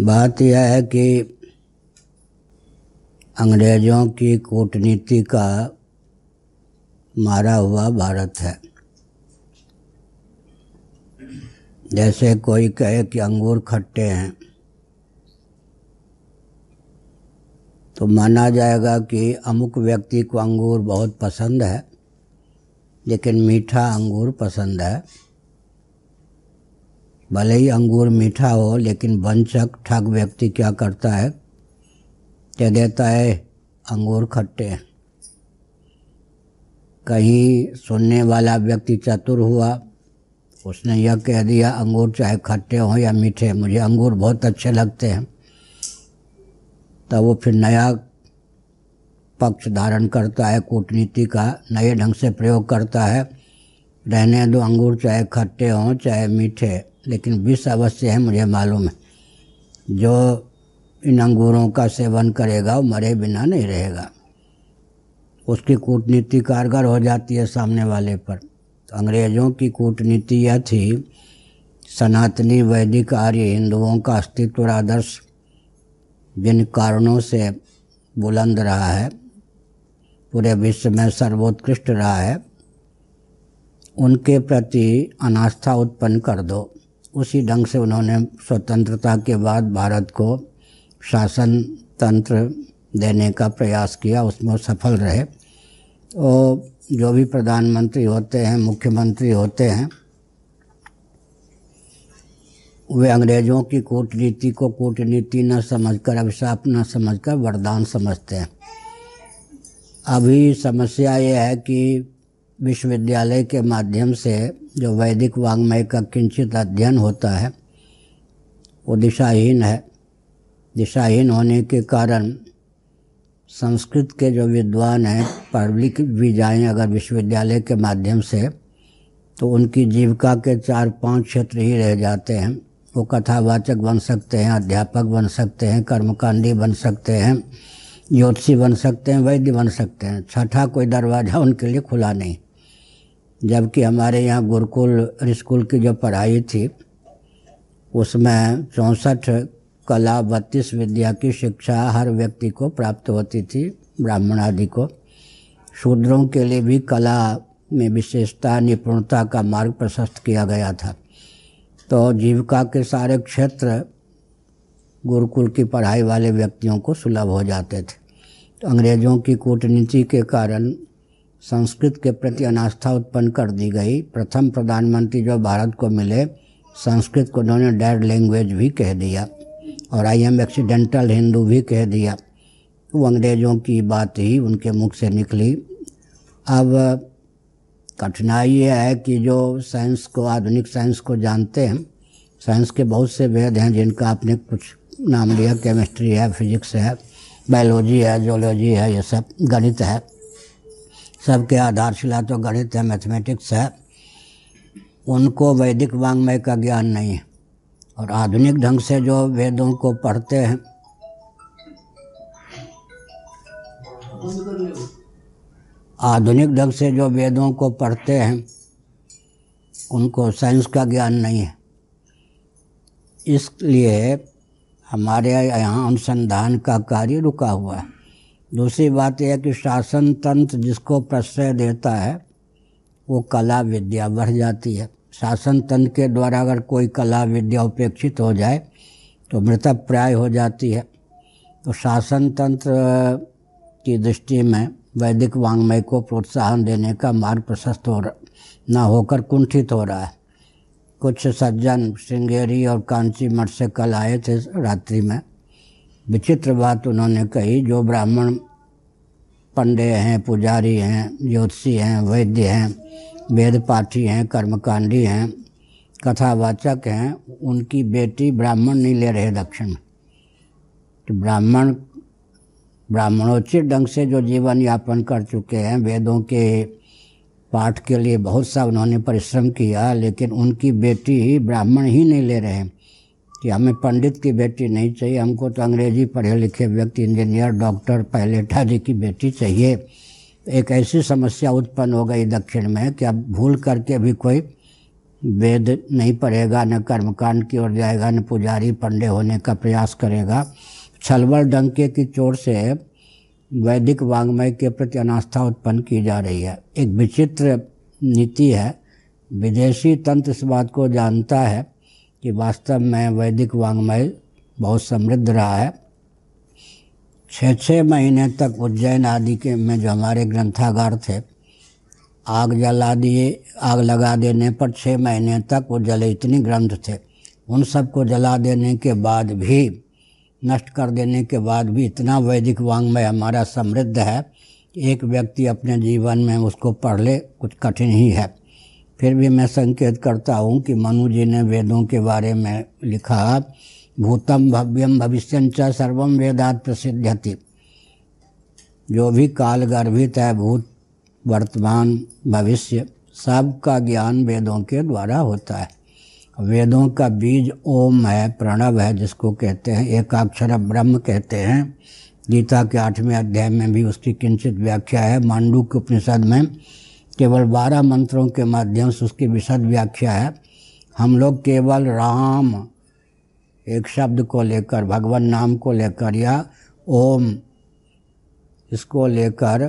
बात यह है कि अंग्रेज़ों की कूटनीति का मारा हुआ भारत है। जैसे कोई कहे कि अंगूर खट्टे हैं तो माना जाएगा कि अमुक व्यक्ति को अंगूर बहुत पसंद है, लेकिन मीठा अंगूर पसंद है। भले ही अंगूर मीठा हो, लेकिन वंशक ठग व्यक्ति क्या करता है? कह देता है, अंगूर खट्टे कहीं सुनने वाला व्यक्ति चतुर हुआ, उसने यह कह दिया, अंगूर चाहे खट्टे हों या मीठे, मुझे अंगूर बहुत अच्छे लगते हैं। तब वो फिर नया पक्ष धारण करता है, कूटनीति का नए ढंग से प्रयोग करता है। रहने दो, अंगूर चाहे खट्टे हों, चाहे मीठे। लेकिन विष अवश्य है, मुझे मालूम है। जो इन अंगूरों का सेवन करेगा, वो मरे बिना नहीं रहेगा। उसकी कूटनीति कारगर हो जाती है सामने वाले पर। तो अंग्रेज़ों की कूटनीति यह थी, सनातनी वैदिक आर्य हिंदुओं का अस्तित्व और आदर्श, जिन कारणों से बुलंद रहा है, पूरे विश्व में सर्वोत्कृष्ट रहा है, उनके प्रति अनास्था उत्पन्न कर दो। उसी ढंग से उन्होंने स्वतंत्रता के बाद भारत को शासन तंत्र देने का प्रयास किया, उसमें सफल रहे। और जो भी प्रधानमंत्री होते हैं, मुख्यमंत्री होते हैं, वे अंग्रेज़ों की कूटनीति को कूटनीति न समझकर, अभिशाप न समझकर वरदान समझते हैं। अभी समस्या ये है कि विश्वविद्यालय के माध्यम से जो वैदिक वाङ्मय का किंचित अध्ययन होता है, वो दिशाहीन है। दिशाहीन होने के कारण संस्कृत के जो विद्वान हैं पढ़ लिख भी जाएँ अगर विश्वविद्यालय के माध्यम से तो उनकी जीविका के चार पाँच क्षेत्र ही रह जाते हैं। वो कथावाचक बन सकते हैं, अध्यापक बन सकते हैं, कर्मकांडी बन सकते हैं, ज्योतिषी बन सकते हैं, वैद्य बन सकते हैं। छठा कोई दरवाज़ा उनके लिए खुला नहीं। जबकि हमारे यहाँ गुरुकुल, स्कूल की जो पढ़ाई थी, उसमें चौंसठ कला बत्तीस विद्या की शिक्षा हर व्यक्ति को प्राप्त होती थी ब्राह्मण आदि को। शूद्रों के लिए भी कला में विशेषता, निपुणता का मार्ग प्रशस्त किया गया था। तो जीविका के सारे क्षेत्र गुरुकुल की पढ़ाई वाले व्यक्तियों को सुलभ हो जाते थे। तो अंग्रेज़ों की कूटनीति के कारण संस्कृत के प्रति अनास्था उत्पन्न कर दी गई। प्रथम प्रधानमंत्री जो भारत को मिले, संस्कृत को उन्होंने डेड लैंग्वेज भी कह दिया और आई एम एक्सीडेंटल हिंदू भी कह दिया। वो अंग्रेज़ों की बात ही उनके मुख से निकली। अब कठिनाई ये है कि जो साइंस को, आधुनिक साइंस को जानते हैं, साइंस के बहुत से वेद हैं जिनका आपने कुछ नाम लिया, केमिस्ट्री है, फिजिक्स है, बायोलॉजी है, जोलॉजी है, ये सब गणित है। सबके आधारशिला तो गणित है मैथमेटिक्स है। उनको वैदिक वांग्मय का ज्ञान नहीं है। और आधुनिक ढंग से जो वेदों को पढ़ते हैं, आधुनिक ढंग से जो वेदों को पढ़ते हैं, उनको साइंस का ज्ञान नहीं है। इसलिए हमारे यहाँ अनुसंधान का कार्य रुका हुआ है। दूसरी बात यह कि शासन तंत्र जिसको प्रश्रय देता है, वो कला विद्या बढ़ जाती है। शासन तंत्र के द्वारा अगर कोई कला विद्या उपेक्षित हो जाए तो मृतक प्राय हो जाती है। तो शासन तंत्र की दृष्टि में वैदिक वांग्मय को प्रोत्साहन देने का मार्ग प्रशस्त हो न होकर कुंठित हो रहा है। कुछ सज्जन श्रृंगेरी और कांची मठ से कल आए थे रात्रि में। विचित्र बात उन्होंने कही, जो ब्राह्मण पंडे हैं, पुजारी हैं, ज्योतिषी हैं, वैद्य हैं वेद पाठी हैं, कर्मकांडी हैं, कथावाचक हैं, उनकी बेटी ब्राह्मण नहीं ले रहे दक्षिण। तो ब्राह्मण, ब्राह्मणोचित ढंग से जो जीवन यापन कर चुके हैं, वेदों के पाठ के लिए बहुत सा उन्होंने परिश्रम किया, लेकिन उनकी बेटी ही ब्राह्मण ही नहीं ले रहे। कि हमें पंडित की बेटी नहीं चाहिए, हमको तो अंग्रेज़ी पढ़े लिखे व्यक्ति, इंजीनियर, डॉक्टर पायलट आदि की बेटी चाहिए। एक ऐसी समस्या उत्पन्न हो गई दक्षिण में कि अब भूल करके भी कोई वेद नहीं पढ़ेगा, न कर्मकांड की ओर जाएगा, न पुजारी पंडे होने का प्रयास करेगा। छलबल डंके की चोट से वैदिक वांग्मय के प्रति अनास्था उत्पन्न की जा रही है। एक विचित्र नीति है। विदेशी तंत्र इस बात को जानता है कि वास्तव में वैदिक वांग्मय बहुत समृद्ध रहा है। छः छः महीने तक उज्जैन आदि के में जो हमारे ग्रंथागार थे, आग जला दिए, आग लगा देने पर छः महीने तक वो जले, इतनी ग्रंथ थे। उन सबको जला देने के बाद भी, नष्ट कर देने के बाद भी इतना वैदिक वांग्मय हमारा समृद्ध है, एक व्यक्ति अपने जीवन में उसको पढ़ ले, कुछ कठिन ही है। फिर भी मैं संकेत करता हूँ कि मनु जी ने वेदों के बारे में लिखा, भूतम भव्यम भविष्य सर्वम वेदात प्रसिद्धति जो भी काल गर्भित है, भूत, वर्तमान, भविष्य, सब का ज्ञान वेदों के द्वारा होता है। वेदों का बीज ओम है, प्रणव है, जिसको कहते हैं, एकाक्षर ब्रह्म कहते हैं। गीता के आठवें अध्याय में भी उसकी किंचित व्याख्या है। मांडू के उपनिषद में केवल बारह मंत्रों के माध्यम से उसकी विशद व्याख्या है। हम लोग केवल राम एक शब्द को लेकर, भगवान नाम को लेकर या ओम इसको लेकर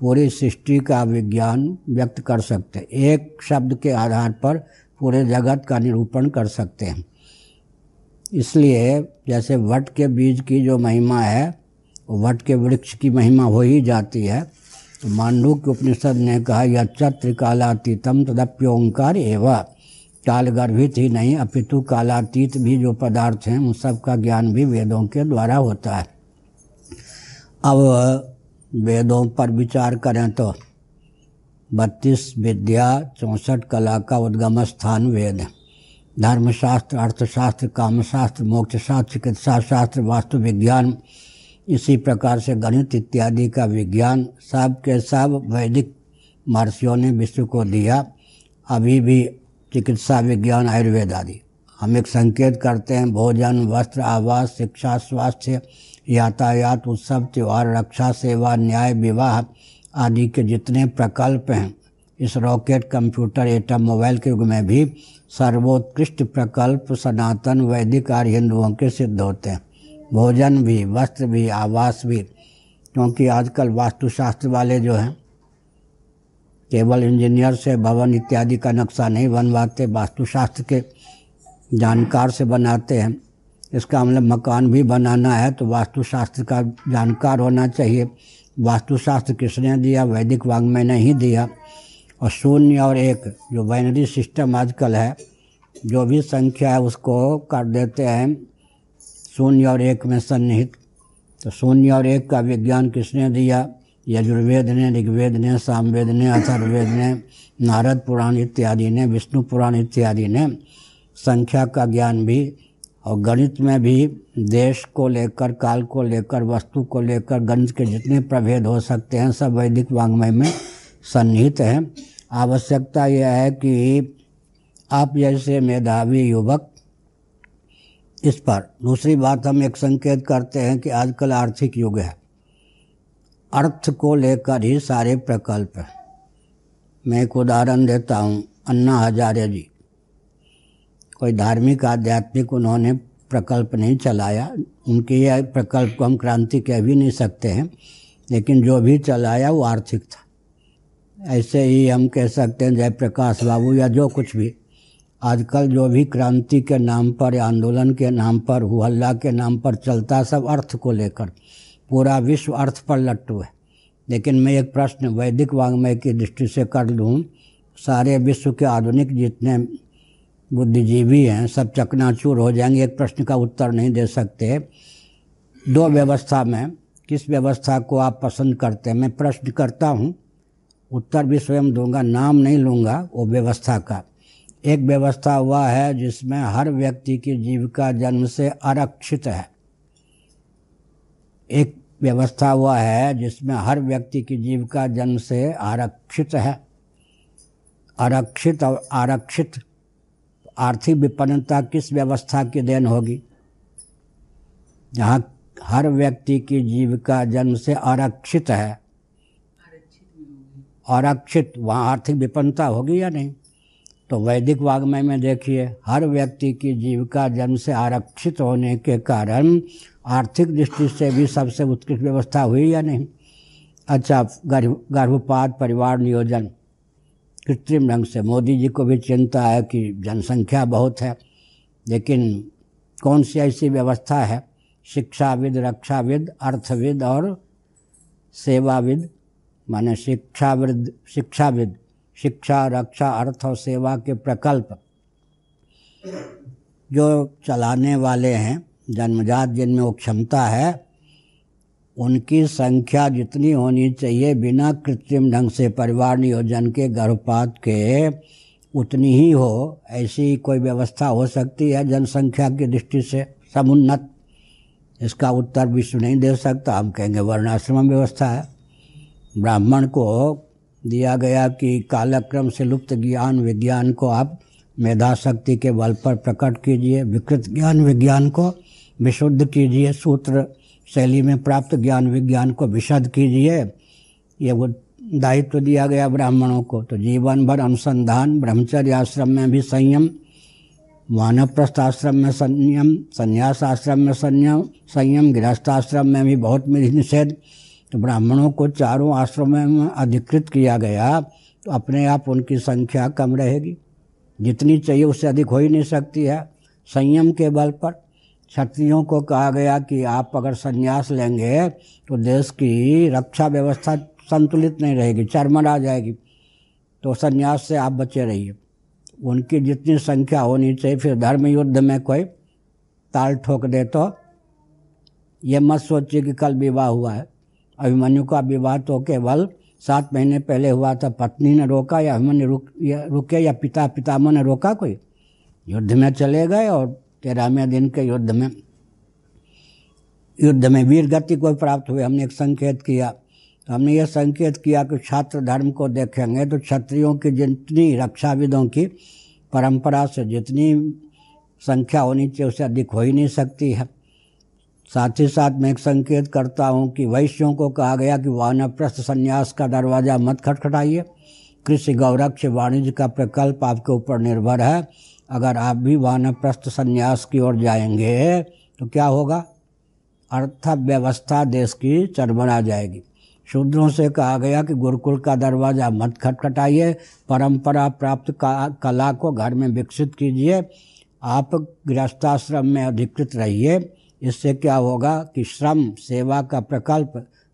पूरी सृष्टि का विज्ञान व्यक्त कर सकते हैं। एक शब्द के आधार पर पूरे जगत का निरूपण कर सकते हैं। इसलिए जैसे वट के बीज की जो महिमा है, वट के वृक्ष की महिमा हो ही जाती है। मांडू के उपनिषद ने कहा, यह त्रिकालातीतम तदप्योंकार एवं। काल गर्भित ही नहीं, अपितु कालातीत भी जो पदार्थ हैं, उन सब का ज्ञान भी वेदों के द्वारा होता है। अब वेदों पर विचार करें तो बत्तीस विद्या, चौंसठ कला का उद्गम स्थान वेद। धर्मशास्त्र, अर्थशास्त्र, कामशास्त्र, मोक्षशास्त्र चिकित्सा शास्त्र वास्तु विज्ञान इसी प्रकार से गणित इत्यादि का विज्ञान सब के सब वैदिक महर्षियों ने विश्व को दिया। अभी भी चिकित्सा विज्ञान, आयुर्वेद आदि। हम एक संकेत करते हैं, भोजन, वस्त्र, आवास, शिक्षा, स्वास्थ्य, यातायात, उत्सव, त्यौहार, रक्षा, सेवा, न्याय, विवाह आदि के जितने प्रकल्प हैं, इस रॉकेट, कंप्यूटर एटम मोबाइल के युग में भी सर्वोत्कृष्ट प्रकल्प सनातन वैदिक आर्य हिंदुओं के सिद्ध होते हैं। भोजन भी, वस्त्र भी, आवास भी, क्योंकि आजकल वास्तुशास्त्र वाले जो हैं, केवल इंजीनियर से भवन इत्यादि का नक्शा नहीं बनवाते, वास्तुशास्त्र के जानकार से बनाते हैं। इसका मतलब मकान भी बनाना है तो वास्तुशास्त्र का जानकार होना चाहिए। वास्तुशास्त्र किसने दिया? वैदिक वांग्मय ने ही दिया। और शून्य और एक, जो बाइनरी सिस्टम आजकल है, जो भी संख्या है उसको कर देते हैं। शून्य और एक में सन्निहित। तो शून्य और एक का विज्ञान किसने दिया? यजुर्वेद ने ऋग्वेद ने सामवेद ने अथर्वेद ने नारद पुराण इत्यादि ने, विष्णु पुराण इत्यादि ने। संख्या का ज्ञान भी और गणित में भी देश को लेकर, काल को लेकर, वस्तु को लेकर, गणित के जितने प्रभेद हो सकते हैं, सब वैदिक वांग्मय में सन्निहित हैं। आवश्यकता यह है कि आप जैसे मेधावी युवक इस पर। दूसरी बात, हम एक संकेत करते हैं कि आजकल आर्थिक युग है। अर्थ को लेकर ही सारे प्रकल्प हैं। मैं एक उदाहरण देता हूँ, अन्ना हजारे जी। कोई धार्मिक, आध्यात्मिक उन्होंने प्रकल्प नहीं चलाया। उनके यह प्रकल्प को हम क्रांति कह भी नहीं सकते हैं, लेकिन जो भी चलाया वो आर्थिक था। ऐसे ही हम कह सकते हैं, जयप्रकाश बाबू या जो कुछ भी। आजकल जो भी क्रांति के नाम पर, आंदोलन के नाम पर, हुहल्ला के नाम पर चलता सब अर्थ को लेकर। पूरा विश्व अर्थ पर लट्टू है। लेकिन मैं एक प्रश्न वैदिक वांग्मय की दृष्टि से कर लूँ, सारे विश्व के आधुनिक जितने बुद्धिजीवी हैं, सब चकनाचूर हो जाएँगे, एक प्रश्न का उत्तर नहीं दे सकते। दो व्यवस्था में, किस व्यवस्था को आप पसंद करते हैं? मैं प्रश्न करता हूँ, उत्तर भी स्वयं दूँगा, नाम नहीं लूँगा, वो व्यवस्था का। एक व्यवस्था हुआ है जिसमें हर व्यक्ति की जीविका जन्म से आरक्षित है। एक व्यवस्था हुआ है जिसमें हर व्यक्ति की जीविका जन्म से आरक्षित है। आरक्षित और आरक्षित आर्थिक विपन्नता किस व्यवस्था की देन होगी? जहाँ हर व्यक्ति की जीविका जन्म से आरक्षित है। आरक्षित वहाँ आर्थिक विपन्नता होगी या नहीं? तो वैदिक वाग्मय में देखिए, हर व्यक्ति की जीविका जन्म से आरक्षित होने के कारण आर्थिक दृष्टि से भी सबसे उत्कृष्ट व्यवस्था हुई या नहीं? अच्छा गर्भ, गर्भपात परिवार नियोजन। कृत्रिम ढंग से। मोदी जी को भी चिंता है कि जनसंख्या बहुत है, लेकिन कौन सी ऐसी व्यवस्था है? शिक्षाविद, रक्षाविद, अर्थविद और सेवाविद, माने शिक्षाविद शिक्षाविद। शिक्षा, रक्षा, अर्थ और सेवा के प्रकल्प जो चलाने वाले हैं, जन्मजात जिनमें वो क्षमता है, उनकी संख्या जितनी होनी चाहिए बिना कृत्रिम ढंग से परिवार नियोजन के, गर्भपात के, उतनी ही हो। ऐसी कोई व्यवस्था हो सकती है जनसंख्या की दृष्टि से समुन्नत इसका उत्तर विश्व नहीं दे सकता। हम कहेंगे वर्णाश्रम व्यवस्था है। ब्राह्मण को दिया गया कि कालक्रम से लुप्त ज्ञान विज्ञान को आप मेधा शक्ति के बल पर प्रकट कीजिए, विकृत ज्ञान विज्ञान को विशुद्ध कीजिए, सूत्र शैली में प्राप्त ज्ञान विज्ञान को विशद कीजिए। ये वो दायित्व दिया गया ब्राह्मणों को। तो जीवन भर अनुसंधान, ब्रह्मचर्य आश्रम में भी संयम, वानप्रस्थ आश्रम में संयम, संन्यास आश्रम में संयम संयम गृहस्थाश्रम में भी बहुत निषेध तो ब्राह्मणों को चारों आश्रमों में अधिकृत किया गया तो अपने आप उनकी संख्या कम रहेगी। जितनी चाहिए उससे अधिक हो ही नहीं सकती है। संयम के बल पर। क्षत्रियों को कहा गया कि आप अगर संन्यास लेंगे तो देश की रक्षा व्यवस्था संतुलित नहीं रहेगी, चरमर जाएगी। तो संन्यास से आप बचे रहिए। उनकी जितनी संख्या होनी चाहिए, फिर धर्म युद्ध में कोई ताल ठोक दे तो ये मत सोचिए कि कल विवाह हुआ है। अभिमन्यु का विवाह तो केवल सात महीने पहले हुआ था। पत्नी ने रोका या अभिमन्यु रुक, या, रुके या पिता, पितामह ने रोका कोई? युद्ध में चले गए और तेरहवें दिन के युद्ध में युद्ध में वीर गति को प्राप्त हुए। हमने एक संकेत किया। तो हमने यह संकेत किया कि छात्र धर्म को देखेंगे तो क्षत्रियों की जितनी रक्षाविदों की परंपरा से जितनी संख्या होनी चाहिए उससे अधिक हो ही नहीं सकती है। साथ ही साथ मैं एक संकेत करता हूँ कि वैश्यों को कहा गया कि वानप्रस्थ संन्यास का दरवाज़ा मत खटखटाइए। कृषि गौरक्ष वाणिज्य का प्रकल्प आपके ऊपर निर्भर है। अगर आप भी वानप्रस्थ संन्यास की ओर जाएँगे तो क्या होगा? अर्थव्यवस्था देश की चरमरा जाएगी। शूद्रों से कहा गया कि गुरुकुल का दरवाज़ा मत खटखटाइए। परंपरा प्राप्त कला को घर में विकसित कीजिए। आप गृहस्थाश्रम में अधिकृत रहिए। इससे क्या होगा कि श्रम, सेवा का प्रकल्प,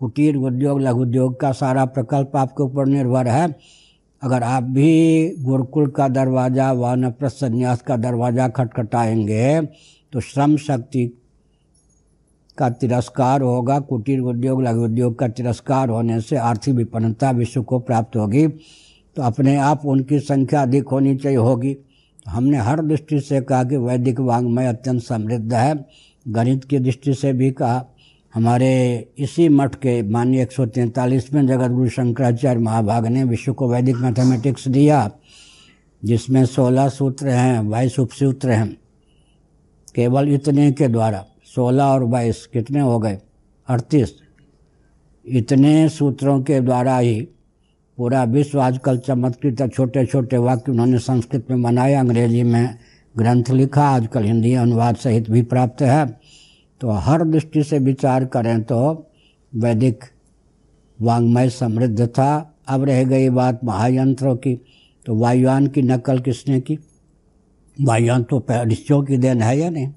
कुटीर उद्योग, लघु उद्योग का सारा प्रकल्प आपके ऊपर निर्भर है। अगर आप भी गुरुकुल का दरवाज़ा, वानप्रस्थ संन्यास का दरवाज़ा खटखटाएँगे तो श्रम शक्ति का तिरस्कार होगा। कुटीर उद्योग, लघु उद्योग का तिरस्कार होने से आर्थिक विपन्नता विश्व को प्राप्त होगी। तो अपने आप उनकी संख्या अधिक होनी चाहिए होगी। हमने हर दृष्टि से कहा कि वैदिक वांग्मय अत्यंत समृद्ध है। गणित की दृष्टि से भी कहा, हमारे इसी मठ के माननीय एक सौ जगत गुरु शंकराचार्य महाभाग ने विश्व को वैदिक मैथमेटिक्स दिया, जिसमें सोलह सूत्र हैं, बाईस उपसूत्र हैं। केवल इतने के द्वारा, सोलह और बाईस कितने हो गए? अड़तीस। इतने सूत्रों के द्वारा ही पूरा विश्व आजकल चमत्कृत छोटे छोटे वाक्य उन्होंने संस्कृत में बनाया अंग्रेज़ी में। ग्रंथ लिखा, आजकल हिंदी अनुवाद सहित भी प्राप्त है तो हर दृष्टि से विचार करें तो वैदिक वांग्मय समृद्ध था। अब रह गई बात महायंत्रों की तो वायुयान की नकल किसने की? वायुयान तो ऋषियों की देन है या नहीं?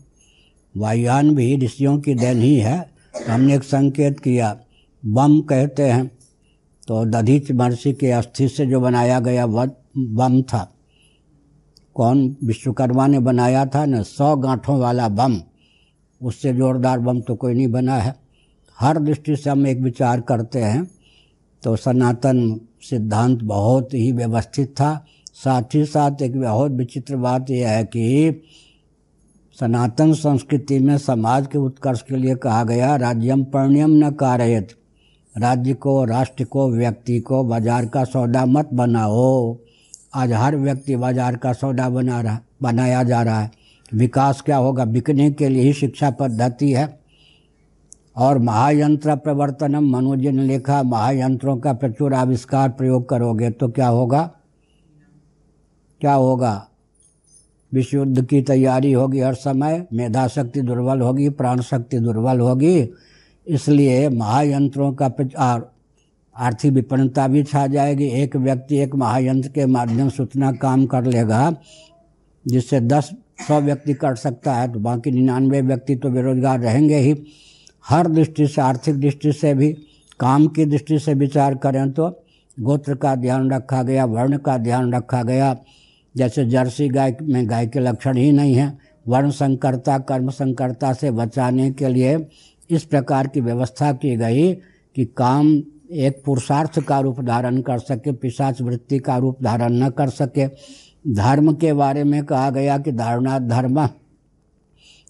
वायुयान भी ऋषियों की देन ही है। तो हमने एक संकेत किया, बम कहते हैं तो दधीच महर्षि के अस्थि से जो बनाया गया बम था। कौन विश्वकर्मा ने बनाया था न, सौ गांठों वाला बम। उससे जोरदार बम तो कोई नहीं बना है। हर दृष्टि से हम एक विचार करते हैं तो सनातन सिद्धांत बहुत ही व्यवस्थित था। साथ ही साथ एक बहुत विचित्र बात यह है कि सनातन संस्कृति में समाज के उत्कर्ष के लिए कहा गया, राज्यम पर्ण्यम न कारयत। राज्य को, राष्ट्र को, व्यक्ति को बाज़ार का सौदा मत बनाओ। आज हर व्यक्ति बाज़ार का सौदा बना रहा, बनाया जा रहा है। विकास क्या होगा? बिकने के लिए ही शिक्षा पद्धति है। और महायंत्र प्रवर्तनम मनोज ने लिखा महायंत्रों का प्रचुर आविष्कार प्रयोग करोगे तो क्या होगा? क्या होगा? विश्व युद्ध की तैयारी होगी हर समय मेधा शक्ति दुर्बल होगी प्राण शक्ति दुर्बल होगी। इसलिए महायंत्रों का प्रचार आर्थिक विपन्नता भी छा जाएगी। एक व्यक्ति एक महायंत्र के माध्यम से उतना काम कर लेगा, जिससे दस सौ व्यक्ति कर सकता है तो बाकी निन्यानवे व्यक्ति तो बेरोजगार रहेंगे ही। हर दृष्टि से, आर्थिक दृष्टि से भी, काम की दृष्टि से विचार करें तो गोत्र का ध्यान रखा गया, वर्ण का ध्यान रखा गया। जैसे जर्सी गाय में गाय के लक्षण ही नहीं है, वर्ण संकरता, कर्म संकरता से बचाने के लिए इस प्रकार की व्यवस्था की गई कि काम एक पुरुषार्थ का रूप धारण कर सके, पिशाच वृत्ति का रूप धारण न कर सके। धर्म के बारे में कहा गया कि धारणा धर्म,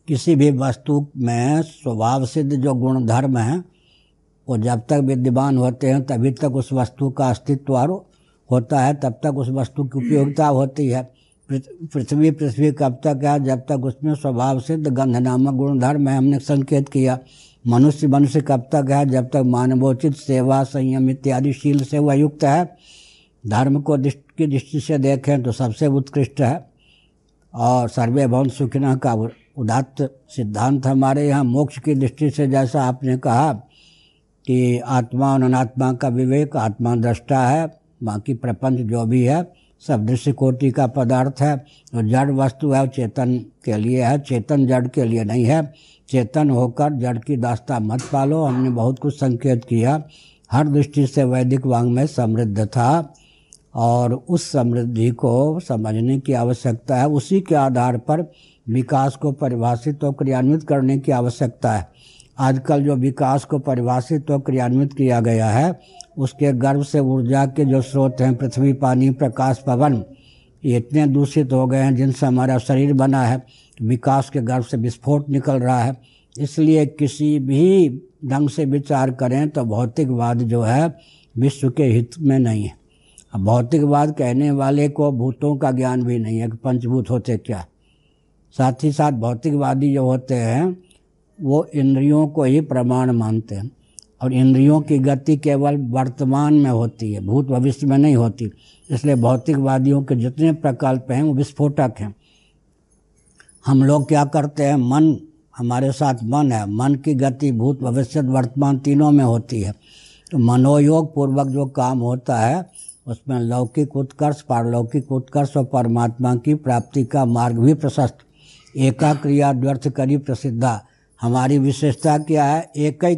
किसी भी वस्तु में स्वभाव सिद्ध जो गुण धर्म है, वो जब तक विद्यमान होते हैं, तभी तक उस वस्तु का अस्तित्व होता है, तब तक उस वस्तु की उपयोगिता होती है। पृथ्वी पृथ्वी कब तक है, जब तक उसमें स्वभाव सिद्ध गंध नामक गुण धर्म है, हमने संकेत किया। मनुष्य मनुष्य कब तक है? जब तक मानवोचित सेवा संयम इत्यादि शील से वह युक्त है, धर्म को दृष्टि, की दृष्टि से देखें तो सबसे उत्कृष्ट है। और सर्वे भवन सुखिना का उदात्त सिद्धांत हमारे यहाँ मोक्ष की दृष्टि से जैसा आपने कहा कि आत्मा और अनात्मा का विवेक, आत्मा दृष्टा है, बाकी प्रपंच जो भी है, सब दृश्य कोटि का पदार्थ है। जो जड़ वस्तु है, चेतन के लिए है, चेतन जड़ के लिए नहीं है। चेतन होकर जड़ की दास्ता मत पालो। हमने बहुत कुछ संकेत किया। हर दृष्टि से वैदिक वांग में समृद्ध था और उस समृद्धि को समझने की आवश्यकता है। उसी के आधार पर विकास को परिभाषित और क्रियान्वित करने की आवश्यकता है। आजकल जो विकास को परिभाषित और क्रियान्वित किया गया है, उसके गर्भ से ऊर्जा के जो स्रोत हैं, पृथ्वी, पानी, प्रकाश, पवन, ये इतने दूषित हो गए हैं जिनसे हमारा शरीर बना है। विकास के गर्भ से विस्फोट निकल रहा है। इसलिए किसी भी ढंग से विचार करें तो भौतिकवाद जो है, विश्व के हित में नहीं है। भौतिकवाद कहने वाले को भूतों का ज्ञान भी नहीं है कि पंचभूत होते क्या साथ ही साथ भौतिकवादी जो होते हैं, वो इंद्रियों को ही प्रमाण मानते हैं। और इंद्रियों की गति केवल वर्तमान में होती है, भूत भविष्य में नहीं होती। इसलिए भौतिकवादियों के जितने प्रकल्प हैं, वो विस्फोटक हैं। हम लोग क्या करते हैं? मन, हमारे साथ मन है। मन की गति भूत भविष्य वर्तमान तीनों में होती है। तो मनोयोग पूर्वक जो काम होता है, उसमें लौकिक उत्कर्ष, पारलौकिक उत्कर्ष और परमात्मा की प्राप्ति का मार्ग भी प्रशस्त। एका क्रिया द्व्यर्थ करी प्रसिद्धा। हमारी विशेषता क्या है? एक ही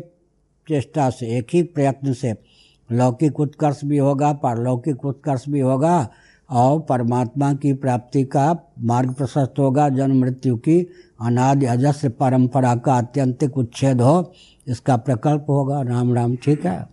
चेष्टा से, एक ही प्रयत्न से। लौकिक उत्कर्ष भी होगा, पारलौकिक उत्कर्ष भी होगा और परमात्मा की प्राप्ति का मार्ग प्रशस्त होगा। जन्म, मृत्यु की अनादि अजस्र परंपरा का अत्यंतिक उच्छेद हो, इसका प्रकल्प होगा। राम राम, ठीक है।